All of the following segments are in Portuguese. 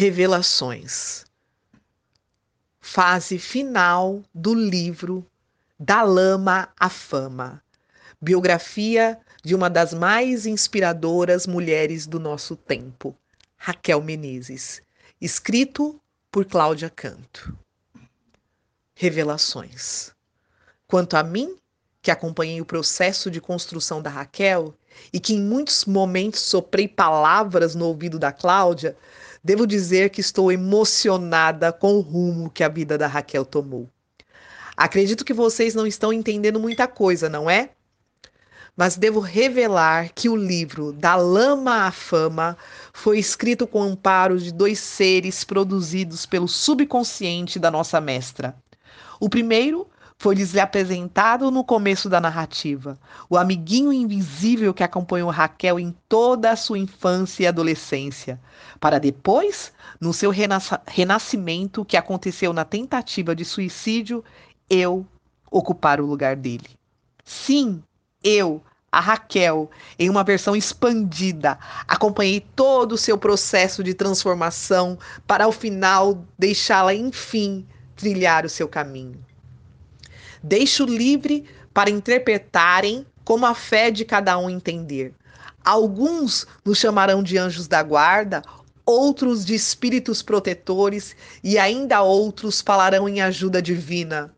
Revelações. Fase final do livro Da Lama à Fama. Biografia de uma das mais inspiradoras mulheres do nosso tempo, Raquel Menezes. Escrito por Cláudia Canto. Revelações. Quanto a mim, que acompanhei o processo de construção da Raquel e que em muitos momentos soprei palavras no ouvido da Cláudia, devo dizer que estou emocionada com o rumo que a vida da Raquel tomou. Acredito que vocês não estão entendendo muita coisa, não é? Mas devo revelar que o livro Da Lama à Fama foi escrito com amparo de dois seres produzidos pelo subconsciente da nossa mestra. O primeiro foi-lhes apresentado no começo da narrativa, o amiguinho invisível que acompanhou Raquel em toda a sua infância e adolescência, para depois, no seu renasc renascimento que aconteceu na tentativa de suicídio, eu ocupar o lugar dele. Sim, eu, a Raquel, em uma versão expandida, acompanhei todo o seu processo de transformação para ao final deixá-la, enfim, trilhar o seu caminho. Deixo livre para interpretarem como a fé de cada um entender. Alguns nos chamarão de anjos da guarda, outros de espíritos protetores e ainda outros falarão em ajuda divina.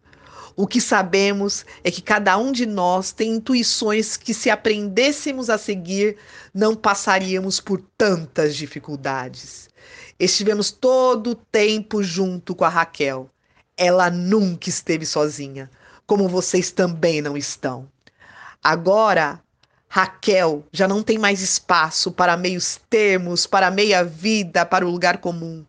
O que sabemos é que cada um de nós tem intuições que, se aprendêssemos a seguir, não passaríamos por tantas dificuldades. Estivemos todo o tempo junto com a Raquel. Ela nunca esteve sozinha como vocês também não estão. Agora, Raquel já não tem mais espaço para meios termos, para meia vida, para o lugar comum.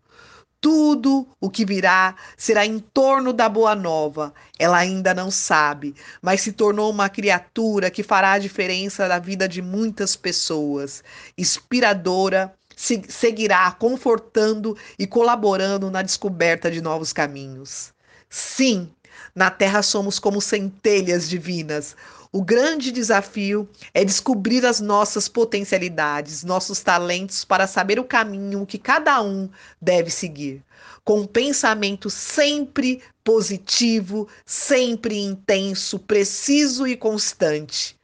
Tudo o que virá será em torno da boa nova. Ela ainda não sabe, mas se tornou uma criatura que fará a diferença na vida de muitas pessoas. Inspiradora, se seguirá confortando e colaborando na descoberta de novos caminhos. Sim, na Terra somos como centelhas divinas. O grande desafio é descobrir as nossas potencialidades, nossos talentos para saber o caminho que cada um deve seguir. Com um pensamento sempre positivo, sempre intenso, preciso e constante.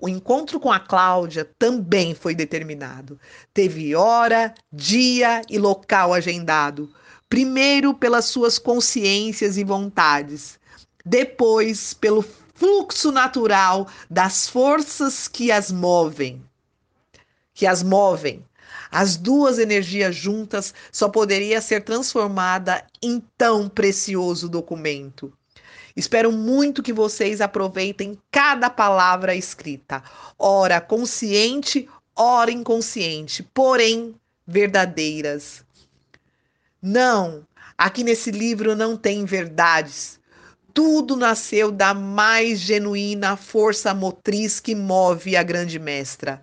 O encontro com a Cláudia também foi determinado. Teve hora, dia e local agendado. Primeiro pelas suas consciências e vontades, depois pelo fluxo natural das forças que as movem. Que as movem. As duas energias juntas só poderia ser transformada em tão precioso documento. Espero muito que vocês aproveitem cada palavra escrita, ora consciente, ora inconsciente, porém verdadeiras. Não, aqui nesse livro não tem verdades. Tudo nasceu da mais genuína força motriz que move a grande mestra.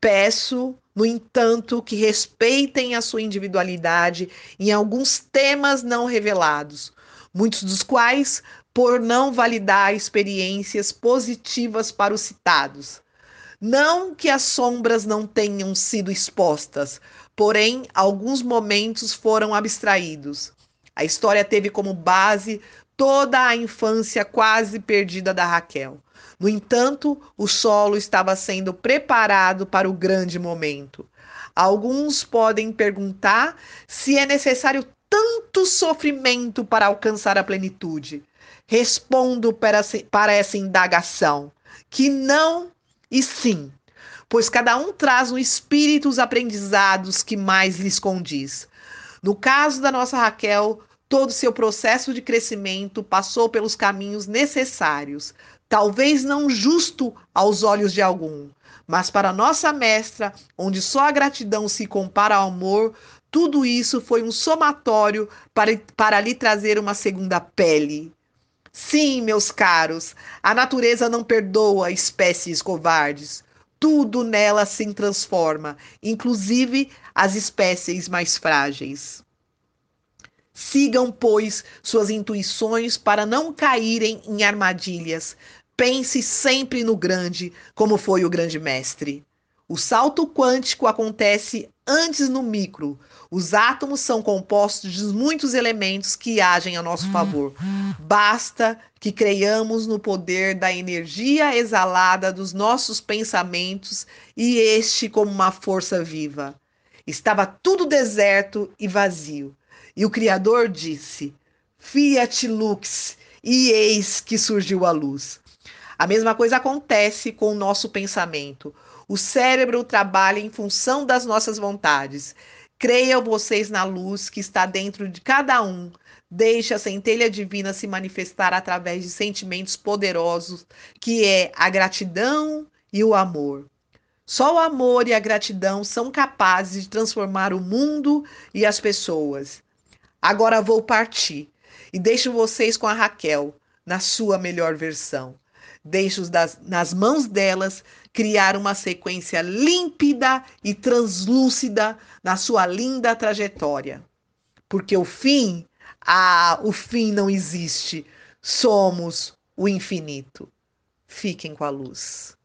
Peço, no entanto, que respeitem a sua individualidade em alguns temas não revelados, muitos dos quais por não validar experiências positivas para os citados. Não que as sombras não tenham sido expostas, porém, alguns momentos foram abstraídos. A história teve como base toda a infância quase perdida da Raquel. No entanto, o solo estava sendo preparado para o grande momento. Alguns podem perguntar se é necessário tanto sofrimento para alcançar a plenitude. Respondo para essa indagação que não e sim, pois cada um traz no espírito os aprendizados que mais lhes condiz. No caso da nossa Raquel, todo seu processo de crescimento passou pelos caminhos necessários, talvez não justo aos olhos de algum, mas para nossa mestra, onde só a gratidão se compara ao amor, tudo isso foi um somatório para, para lhe trazer uma segunda pele. Sim, meus caros, a natureza não perdoa espécies covardes. Tudo nela se transforma, inclusive as espécies mais frágeis. Sigam, pois, suas intuições para não caírem em armadilhas. Pense sempre no grande, como foi o grande mestre. O salto quântico acontece antes no micro. Os átomos são compostos de muitos elementos que agem a nosso favor. Basta que creiamos no poder da energia exalada dos nossos pensamentos e este como uma força viva. Estava tudo deserto e vazio. E o Criador disse: Fiat lux, e eis que surgiu a luz. A mesma coisa acontece com o nosso pensamento. O cérebro trabalha em função das nossas vontades. Creiam vocês na luz que está dentro de cada um. Deixe a centelha divina se manifestar através de sentimentos poderosos, que é a gratidão e o amor. Só o amor e a gratidão são capazes de transformar o mundo e as pessoas. Agora vou partir e deixo vocês com a Raquel, na sua melhor versão. Deixo das, nas mãos delas criar uma sequência límpida e translúcida na sua linda trajetória. Porque o fim, ah, o fim não existe. Somos o infinito. Fiquem com a luz.